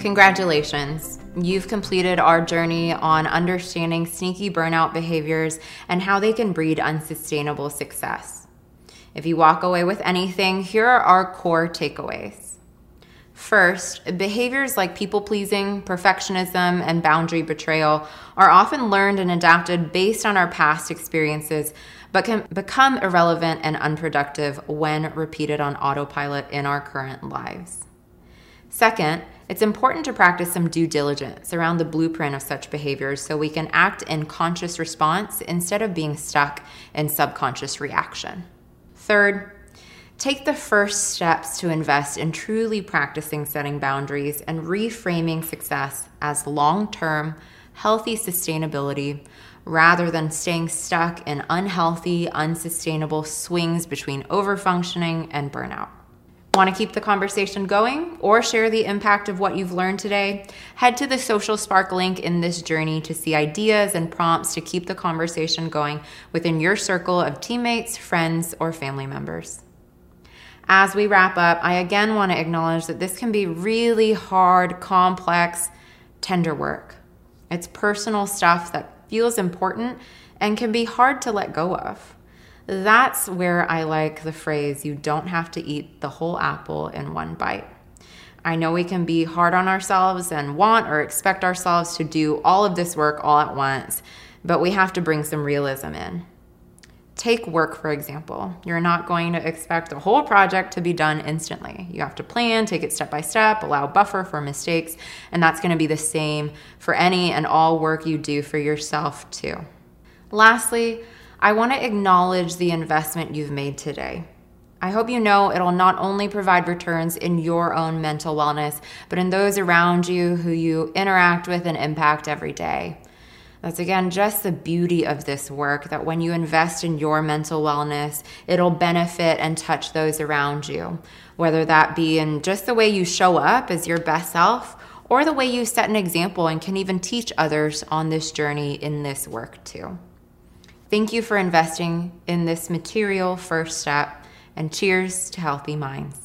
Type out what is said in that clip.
Congratulations. You've completed our journey on understanding sneaky burnout behaviors and how they can breed unsustainable success. If you walk away with anything, here are our core takeaways. First, behaviors like people pleasing, perfectionism, and boundary betrayal are often learned and adapted based on our past experiences, but can become irrelevant and unproductive when repeated on autopilot in our current lives. Second, it's important to practice some due diligence around the blueprint of such behaviors so we can act in conscious response instead of being stuck in subconscious reaction. Third, take the first steps to invest in truly practicing setting boundaries and reframing success as long term, healthy sustainability rather than staying stuck in unhealthy, unsustainable swings between overfunctioning and burnout. Want to keep the conversation going or share the impact of what you've learned today? Head to the Social Spark link in this journey to see ideas and prompts to keep the conversation going within your circle of teammates, friends, or family members. As we wrap up, I again want to acknowledge that this can be really hard, complex, tender work. It's personal stuff that feels important and can be hard to let go of. That's where I like the phrase, you don't have to eat the whole apple in one bite. I know we can be hard on ourselves and want or expect ourselves to do all of this work all at once, but we have to bring some realism in. Take work, for example. You're not going to expect the whole project to be done instantly. You have to plan, take it step by step, allow buffer for mistakes, and that's going to be the same for any and all work you do for yourself, too. Lastly, I want to acknowledge the investment you've made today. I hope you know it'll not only provide returns in your own mental wellness, but in those around you who you interact with and impact every day. That's again just the beauty of this work that when you invest in your mental wellness, it'll benefit and touch those around you, whether that be in just the way you show up as your best self or the way you set an example and can even teach others on this journey in this work too. Thank you for investing in this material first step, and cheers to healthy minds.